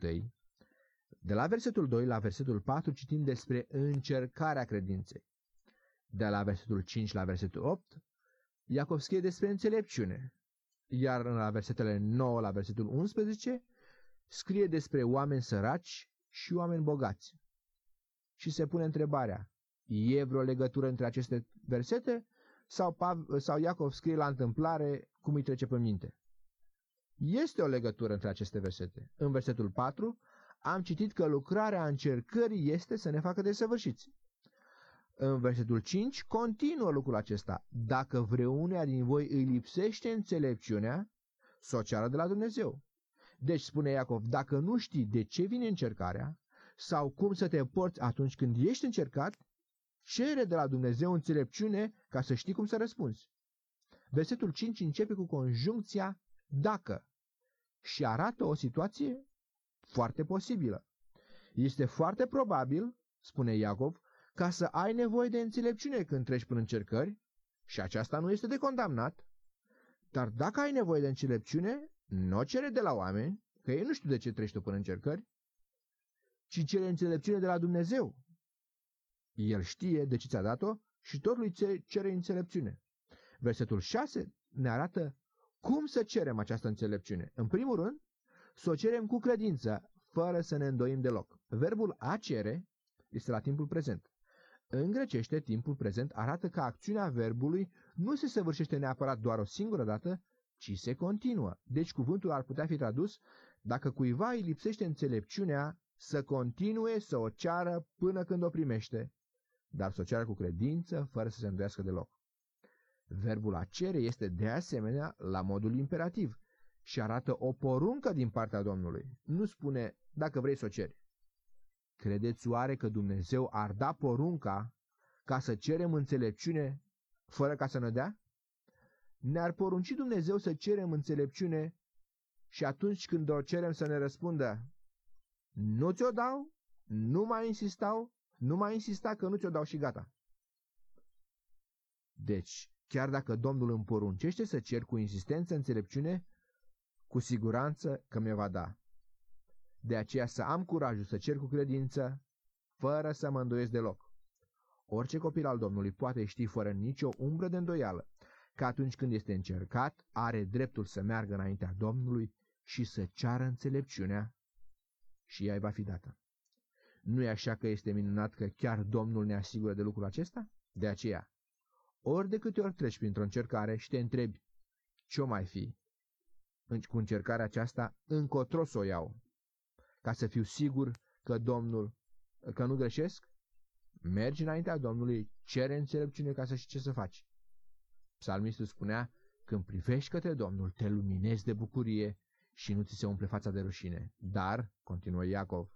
de la versetul 2 la versetul 4 citim despre încercarea credinței. De la versetul 5 la versetul 8, Iacov scrie despre înțelepciune, iar la versetele 9 la versetul 11 scrie despre oameni săraci și oameni bogați. Și se pune întrebarea, e vreo legătură între aceste versete sau, Pav, sau Iacov scrie la întâmplare cum îi trece pe minte? Este o legătură între aceste versete. În versetul 4 am citit că lucrarea încercării este să ne facă desăvârșiți. În versetul 5 continuă lucrul acesta. Dacă vreunea din voi îi lipsește înțelepciunea, să o ceară de la Dumnezeu. Deci spune Iacov, dacă nu știi de ce vine încercarea sau cum să te porți atunci când ești încercat, cere de la Dumnezeu înțelepciune ca să știi cum să răspunzi. Versetul 5 începe cu conjuncția dacă și arată o situație foarte posibilă. Este foarte probabil, spune Iacov, ca să ai nevoie de înțelepciune când treci prin încercări, și aceasta nu este de condamnat, dar dacă ai nevoie de înțelepciune, nu o cere de la oameni, că ei nu știu de ce treci tu prin încercări, ci cere înțelepciune de la Dumnezeu. El știe de ce ți-a dat-o și tot lui cere înțelepciune. Versetul 6 ne arată cum să cerem această înțelepciune. În primul rând, să o cerem cu credință, fără să ne îndoim deloc. Verbul a cere este la timpul prezent. În grecește, timpul prezent arată că acțiunea verbului nu se săvârșește neapărat doar o singură dată, ci se continuă. Deci cuvântul ar putea fi tradus, dacă cuiva îi lipsește înțelepciunea, să continue să o ceară până când o primește. dar să o ceară cu credință, fără să se îndoiască deloc. Verbul a cere este de asemenea la modul imperativ și arată o poruncă din partea Domnului. Nu spune dacă vrei să o ceri. Credeți oare că Dumnezeu ar da porunca ca să cerem înțelepciune fără ca să ne dea? Ne-ar porunci Dumnezeu să cerem înțelepciune și atunci când o cerem să ne răspundă, nu ți-o dau, nu mai insistau, nu mai insista că nu ți-o dau și gata. Deci, chiar dacă Domnul îmi poruncește să cer cu insistență înțelepciune, cu siguranță că mi va da. De aceea să am curajul să cer cu credință, fără să mă îndoiesc deloc. Orice copil al Domnului poate ști fără nicio umbră de îndoială că atunci când este încercat, are dreptul să meargă înaintea Domnului și să ceară înțelepciunea și ea îi va fi dată. Nu e așa că este minunat că chiar Domnul ne asigură de lucrul acesta? De aceea, ori de câte ori treci printr-o încercare și te întrebi ce-o mai fi, cu încercarea aceasta, încotro să o iau, ca să fiu sigur că Domnul, că nu greșesc, mergi înaintea Domnului, cere înțelepciune ca să știi ce să faci. Psalmistul spunea, când privești către Domnul, te luminezi de bucurie și nu ți se umple fața de rușine. Dar, continuă Iacov,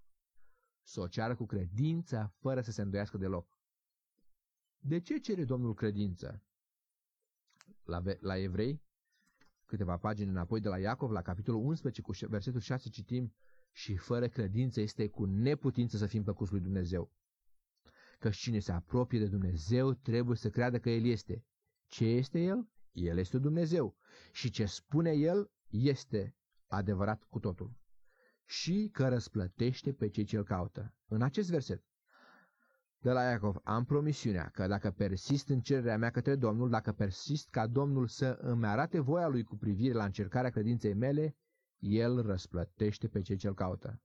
să o ceară cu credință, fără să se îndoiască deloc. De ce cere Domnul credință? La, la evrei, câteva pagini înapoi de la Iacov, la capitolul 11, cu versetul 6 citim, și fără credință este cu neputință să fim plăcuți lui Dumnezeu. Că cine se apropie de Dumnezeu trebuie să creadă că El este. Ce este El? El este Dumnezeu. Și ce spune El este adevărat cu totul. Și că răsplătește pe cei ce îl caută. În acest verset, de la Iacov, am promisiunea că dacă persist în cererea mea către Domnul, dacă persist ca Domnul să îmi arate voia lui cu privire la încercarea credinței mele, el răsplătește pe cei ce-l caută.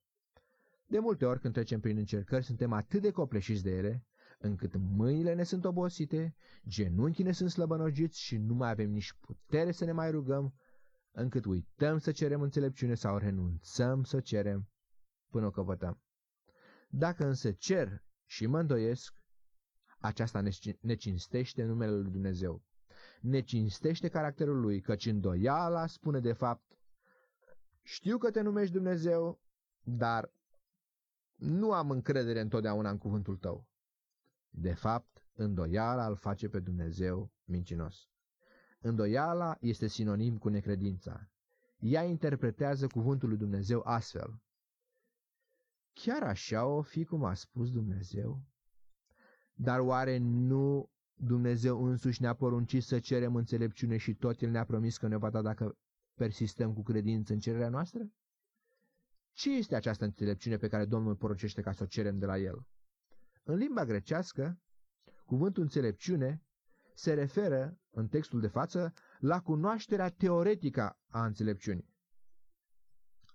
De multe ori când trecem prin încercări, suntem atât de copleșiți de ele, încât mâinile ne sunt obosite, genunchii ne sunt slăbănogiți și nu mai avem nici putere să ne mai rugăm, încât uităm să cerem înțelepciune sau renunțăm să cerem până o căpătăm. Dacă însă cer și mă îndoiesc, aceasta ne cinstește numele lui Dumnezeu. Ne cinstește caracterul lui, căci îndoiala spune de fapt, știu că te numești Dumnezeu, dar nu am încredere întotdeauna în cuvântul tău. De fapt, îndoiala îl face pe Dumnezeu mincinos. Îndoiala este sinonim cu necredința. Ea interpretează cuvântul lui Dumnezeu astfel. Chiar așa o fi cum a spus Dumnezeu? Dar oare nu Dumnezeu însuși ne-a poruncit să cerem înțelepciune și tot El ne-a promis că ne va da dacă persistăm cu credință în cererea noastră? Ce este această înțelepciune pe care Domnul poruncește ca să o cerem de la El? În limba grecească, cuvântul înțelepciune se referă, în textul de față, la cunoașterea teoretică a înțelepciunii.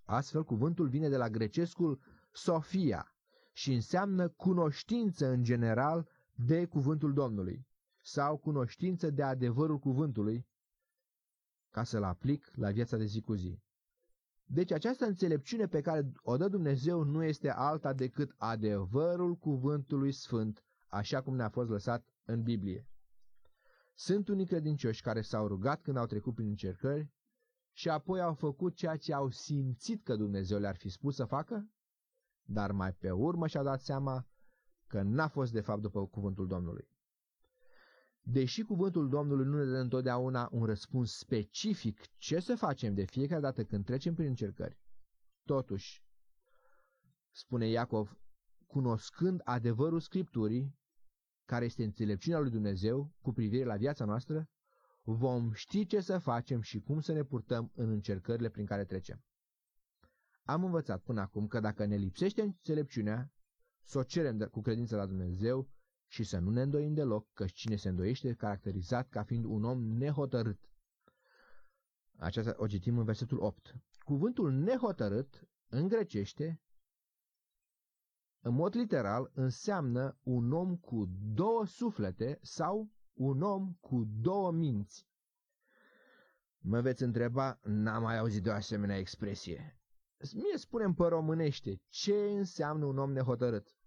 Astfel, cuvântul vine de la grecescul Sofia și înseamnă cunoștință în general de cuvântul Domnului sau cunoștință de adevărul cuvântului ca să-l aplic la viața de zi cu zi. Deci această înțelepciune pe care o dă Dumnezeu nu este alta decât adevărul cuvântului sfânt, așa cum ne-a fost lăsat în Biblie. Sunt unii credincioși care s-au rugat când au trecut prin încercări și apoi au făcut ceea ce au simțit că Dumnezeu le-ar fi spus să facă, dar mai pe urmă și-au dat seama că n-a fost de fapt după cuvântul Domnului. Deși cuvântul Domnului nu ne dă întotdeauna un răspuns specific ce să facem de fiecare dată când trecem prin încercări, totuși, spune Iacov, cunoscând adevărul Scripturii, care este înțelepciunea lui Dumnezeu cu privire la viața noastră, vom ști ce să facem și cum să ne purtăm în încercările prin care trecem. Am învățat până acum că dacă ne lipsește înțelepciunea, să o cerem cu credință la Dumnezeu și să nu ne îndoim deloc că cine se îndoiește caracterizat ca fiind un om nehotărât. Aceasta o citim în versetul 8. Cuvântul nehotărât, în grecește, în mod literal, înseamnă un om cu două suflete sau un om cu două minți. Mă veți întreba, n-am mai auzit de o asemenea expresie. Mie spunem pe românește ce înseamnă un om nehotărât.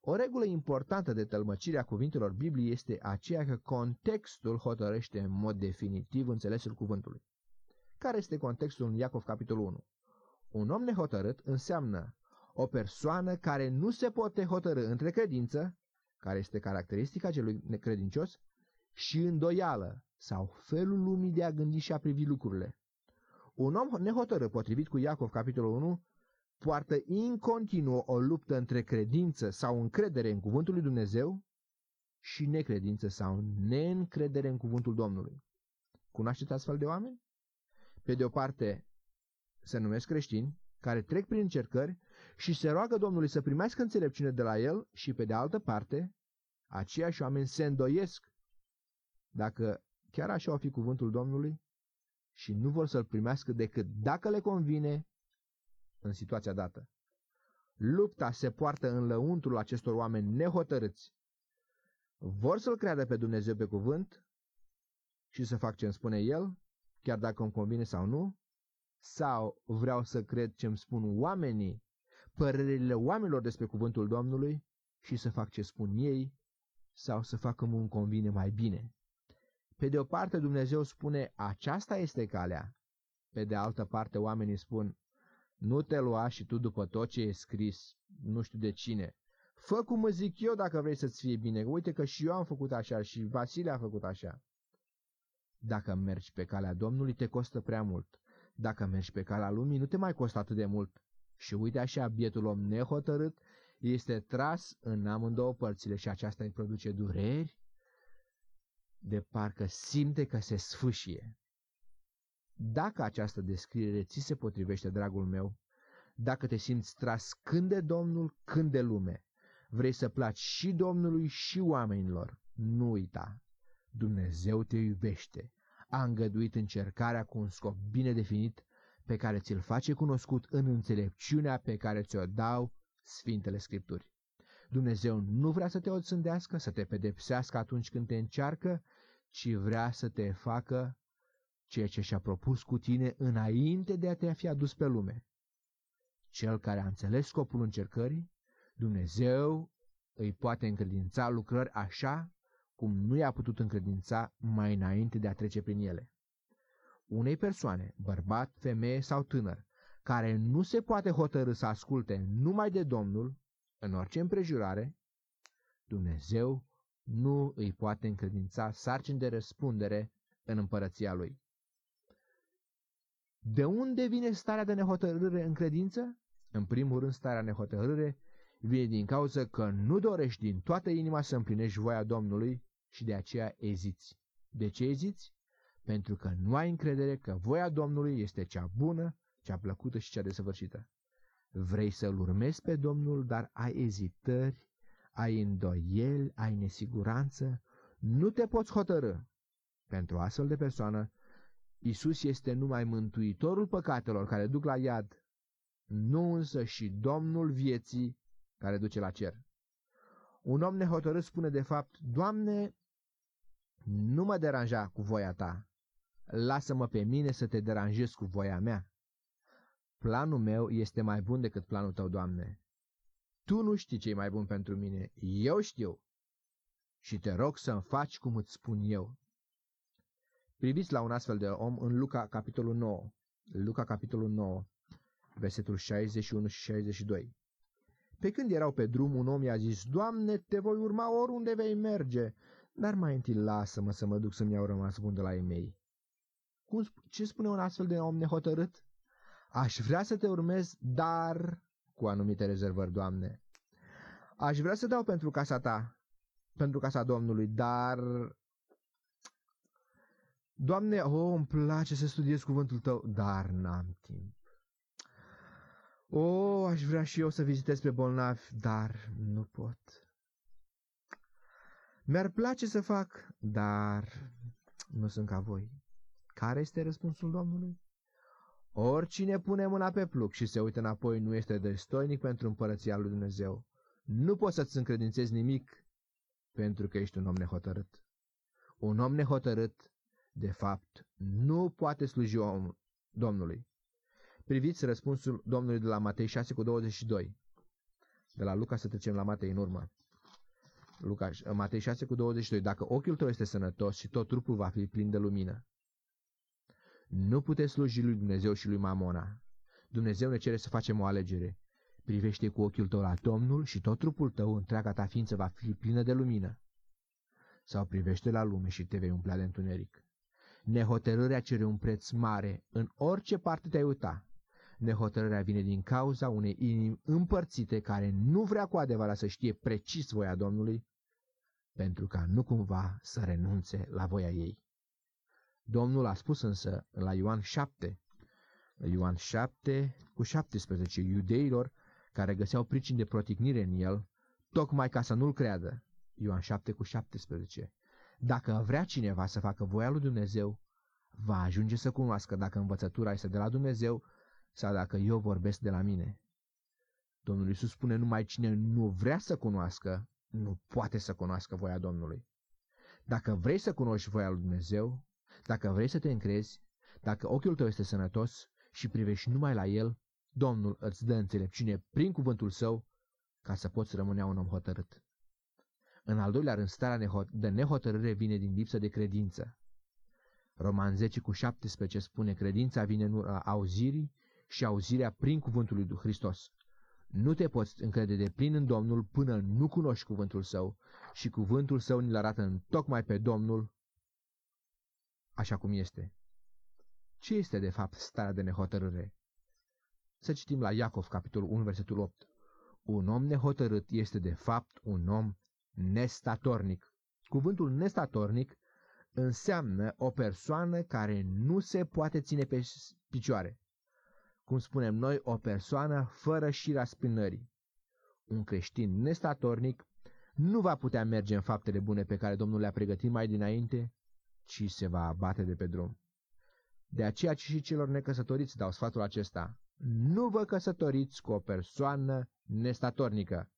O regulă importantă de tălmăcire a cuvintelor Bibliei este aceea că contextul hotărăște în mod definitiv înțelesul cuvântului. Care este contextul în Iacov capitolul 1? Un om nehotărât înseamnă o persoană care nu se poate hotărâ între credință, care este caracteristica celui necredincios, și îndoială sau felul lumii de a gândi și a privi lucrurile. Un om nehotărât, potrivit cu Iacov capitolul 1, poartă în continuu o luptă între credință sau încredere în cuvântul lui Dumnezeu și necredință sau neîncredere în cuvântul Domnului. Cunoașteți astfel de oameni? Pe de o parte, se numesc creștini, care trec prin încercări și se roagă Domnului să primească înțelepciune de la el și pe de altă parte, aceiași oameni se îndoiesc dacă chiar așa o fi cuvântul Domnului și nu vor să-l primească decât dacă le convine în situația dată. Lupta se poartă în lăuntrul acestor oameni nehotărâți. Vor să-L creadă pe Dumnezeu pe cuvânt și să fac ce îmi spune El, chiar dacă îmi convine sau nu, sau vreau să cred ce îmi spun oamenii, părerile oamenilor despre cuvântul Domnului și să fac ce spun ei, sau să fac cum îmi convine mai bine. Pe de o parte Dumnezeu spune, aceasta este calea. Pe de altă parte oamenii spun, nu te lua și tu după tot ce e scris, nu știu de cine. Fă cum îți zic eu dacă vrei să-ți fie bine. Uite că și eu am făcut așa și Vasile a făcut așa. Dacă mergi pe calea Domnului, te costă prea mult. Dacă mergi pe calea lumii, nu te mai costă atât de mult. Și uite așa, bietul om nehotărât este tras în amândouă părțile și aceasta îi produce dureri, de parcă simte că se sfâșie. Dacă această descriere ți se potrivește, dragul meu, dacă te simți tras când de Domnul, când de lume, vrei să placi și Domnului și oamenilor, nu uita, Dumnezeu te iubește, a îngăduit încercarea cu un scop bine definit pe care ți-l face cunoscut în înțelepciunea pe care ți-o dau Sfintele Scripturi. Dumnezeu nu vrea să te oțândească, să te pedepsească atunci când te încearcă, ci vrea să te facă ceea ce și-a propus cu tine înainte de a te fi adus pe lume. Cel care a înțeles scopul încercării, Dumnezeu îi poate încredința lucrări așa cum nu i-a putut încredința mai înainte de a trece prin ele. Unei persoane, bărbat, femeie sau tânăr, care nu se poate hotărâ să asculte numai de Domnul, în orice împrejurare, Dumnezeu nu îi poate încredința sarcini de răspundere în împărăția lui. De unde vine starea de nehotărâre în credință? În primul rând, starea nehotărâre vine din cauza că nu dorești din toată inima să împlinești voia Domnului și de aceea eziți. De ce eziți? Pentru că nu ai încredere că voia Domnului este cea bună, cea plăcută și cea desăvârșită. Vrei să-L urmezi pe Domnul, dar ai ezitări, ai îndoieli, ai nesiguranță, nu te poți hotărâ. Pentru astfel de persoană, Isus este numai mântuitorul păcatelor care duc la iad, nu însă și Domnul vieții care duce la cer. Un om nehotărât spune de fapt, Doamne, nu mă deranja cu voia ta, lasă-mă pe mine să te deranjez cu voia mea. Planul meu este mai bun decât planul tău, Doamne. Tu nu știi ce e mai bun pentru mine, eu știu. Și te rog să-mi faci cum îți spun eu. Priviți la un astfel de om în Luca, capitolul 9. Luca, capitolul 9, versetul 61 și 62. Pe când erau pe drum, un om i-a zis, Doamne, te voi urma oriunde vei merge, dar mai întâi lasă-mă să mă duc să-mi iau rămas bun de la ei mei. Cum, ce spune un astfel de om nehotărât? Aș vrea să te urmez, dar cu anumite rezervări, Doamne. Aș vrea să dau pentru casa ta, pentru casa Domnului, dar Doamne, oh, îmi place să studiez cuvântul Tău, dar n-am timp. O, oh, aș vrea și eu să vizitez pe bolnavi, dar nu pot. Mi-ar place să fac, dar nu sunt ca voi. Care este răspunsul Domnului? Oricine pune mâna pe pluc și se uită înapoi nu este destoinic pentru împărăția lui Dumnezeu. Nu poți să-ți încredințezi nimic pentru că ești un om nehotărât. Un om nehotărât de fapt, nu poate sluji om Domnului. Priviți răspunsul Domnului de la Matei 6 cu 22. De la Luca să trecem la Matei în urmă. Luca, Matei 6 cu 22. Dacă ochiul tău este sănătos și tot trupul va fi plin de lumină. Nu puteți sluji lui Dumnezeu și lui Mamona. Dumnezeu ne cere să facem o alegere. Privește cu ochiul tău la Domnul și tot trupul tău, întreaga ta ființă va fi plină de lumină. Sau privește la lume și te vei umplea de întuneric. Nehotărârea cere un preț mare în orice parte te-ai uita. Nehotărârea vine din cauza unei inimi împărțite care nu vrea cu adevărat să știe precis voia Domnului, pentru ca nu cumva să renunțe la voia ei. Domnul a spus însă la Ioan 7, Ioan 7 cu 17, iudeilor care găseau pricini de proticnire în el, tocmai ca să nu-l creadă. Ioan 7 cu 17. Dacă vrea cineva să facă voia lui Dumnezeu, va ajunge să cunoască dacă învățătura este de la Dumnezeu sau dacă eu vorbesc de la mine. Domnul Iisus spune numai cine nu vrea să cunoască, nu poate să cunoască voia Domnului. Dacă vrei să cunoști voia lui Dumnezeu, dacă vrei să te încrezi, dacă ochiul tău este sănătos și privești numai la el, Domnul îți dă înțelepciune prin cuvântul său ca să poți rămâne un om hotărât. În al doilea rând, starea de nehotărâre vine din lipsă de credință. Roman 10 cu 17 spune, credința vine în auzirii și auzirea prin cuvântul lui Hristos. Nu te poți încrede de plin în Domnul până nu cunoști cuvântul său și cuvântul său ni-l arată în tocmai pe Domnul așa cum este. Ce este de fapt starea de nehotărâre? Să citim la Iacov, capitolul 1, versetul 8. Un om nehotărât este de fapt un om nestatornic. Cuvântul nestatornic înseamnă o persoană care nu se poate ține pe picioare. Cum spunem noi, o persoană fără șira spinării. Un creștin nestatornic nu va putea merge în faptele bune pe care Domnul le-a pregătit mai dinainte, ci se va abate de pe drum. De aceea și celor necăsătoriți dau sfatul acesta. Nu vă căsătoriți cu o persoană nestatornică.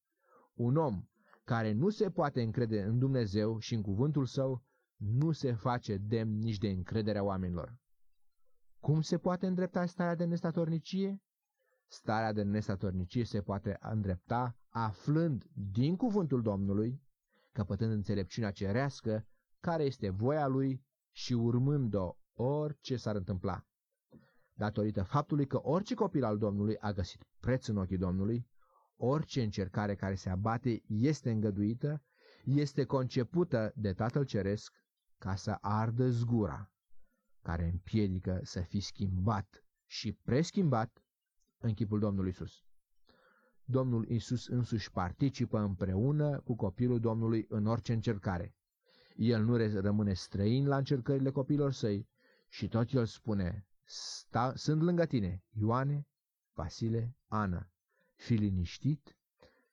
Un om care nu se poate încrede în Dumnezeu și în cuvântul său, nu se face demn nici de încrederea oamenilor. Cum se poate îndrepta starea de nestatornicie? Starea de nestatornicie se poate îndrepta aflând din cuvântul Domnului, căpătând înțelepciunea cerească, care este voia lui și urmând-o orice s-ar întâmpla. Datorită faptului că orice copil al Domnului a găsit preț în ochii Domnului, orice încercare care se abate este îngăduită, este concepută de Tatăl Ceresc ca să ardă zgura, care împiedică să fii schimbat și preschimbat în chipul Domnului Isus. Domnul Isus însuși participă împreună cu copilul Domnului în orice încercare. El nu rămâne străin la încercările copilor săi și tot el spune, Sta, sunt lângă tine, Ioane, Vasile, Ana, fi liniștit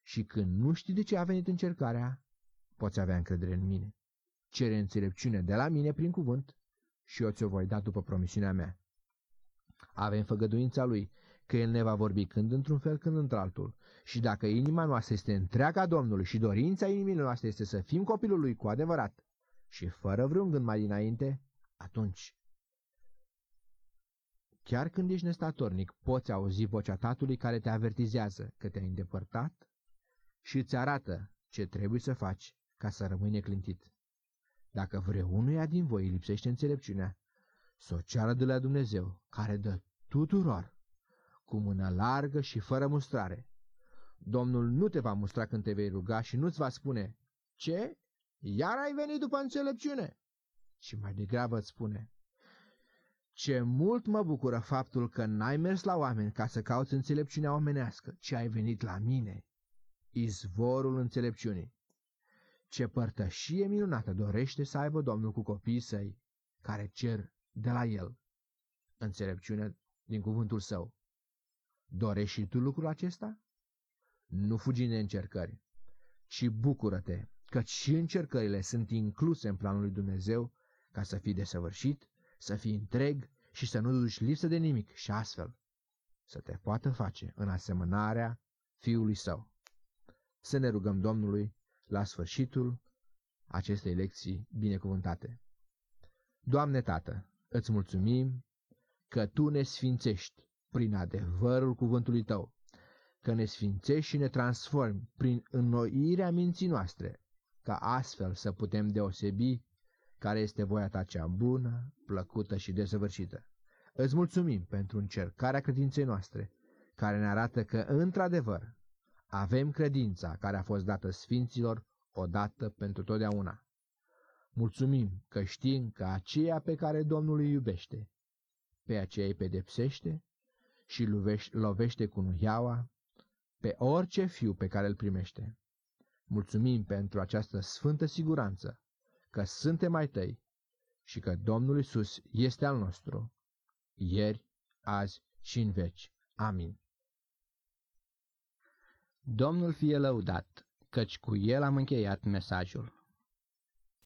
și când nu știi de ce a venit încercarea, poți avea încredere în mine. Cere înțelepciune de la mine prin cuvânt și eu ți-o voi da după promisiunea mea. Avem făgăduința lui că el ne va vorbi când într-un fel, când într-altul. Și dacă inima noastră este întreaga Domnului și dorința inimii noastre este să fim copilul lui cu adevărat și fără vreun gând mai dinainte, atunci Chiar când ești nestatornic, poți auzi vocea tatălui care te avertizează că te-ai îndepărtat și îți arată ce trebuie să faci ca să rămâi neclintit. Dacă vreunuia din voi îi lipsește înțelepciunea, să o ceară de la Dumnezeu, care dă tuturor, cu mână largă și fără mustrare. Domnul nu te va mustra când te vei ruga și nu-ți va spune, Ce? Iar ai venit după înțelepciune? Și mai degrabă îți spune, ce mult mă bucură faptul că n-ai mers la oameni ca să cauți înțelepciunea omenească, ci ai venit la mine, izvorul înțelepciunii. Ce părtășie minunată dorește să aibă Domnul cu copiii săi, care cer de la el înțelepciune din cuvântul său. Dorești și tu lucrul acesta? Nu fugi de încercări, ci bucură-te, căci și încercările sunt incluse în planul lui Dumnezeu ca să fii desăvârșit să fii întreg și să nu duci lipsă de nimic și astfel să te poată face în asemănarea Fiului Său. Să ne rugăm Domnului la sfârșitul acestei lecții binecuvântate. Doamne Tată, îți mulțumim că Tu ne sfințești prin adevărul cuvântului Tău, că ne sfințești și ne transformi prin înnoirea minții noastre, ca astfel să putem deosebi care este voia ta cea bună, plăcută și desăvârșită. Îți mulțumim pentru încercarea credinței noastre, care ne arată că, într-adevăr, avem credința care a fost dată sfinților odată pentru totdeauna. Mulțumim că știm că aceea pe care Domnul îi iubește, pe aceea îi pedepsește și lovește cu nuiaua pe orice fiu pe care îl primește. Mulțumim pentru această sfântă siguranță că suntem ai tăi și că Domnul Isus este al nostru, ieri, azi și în veci. Amin. Domnul fie lăudat, căci cu el am încheiat mesajul.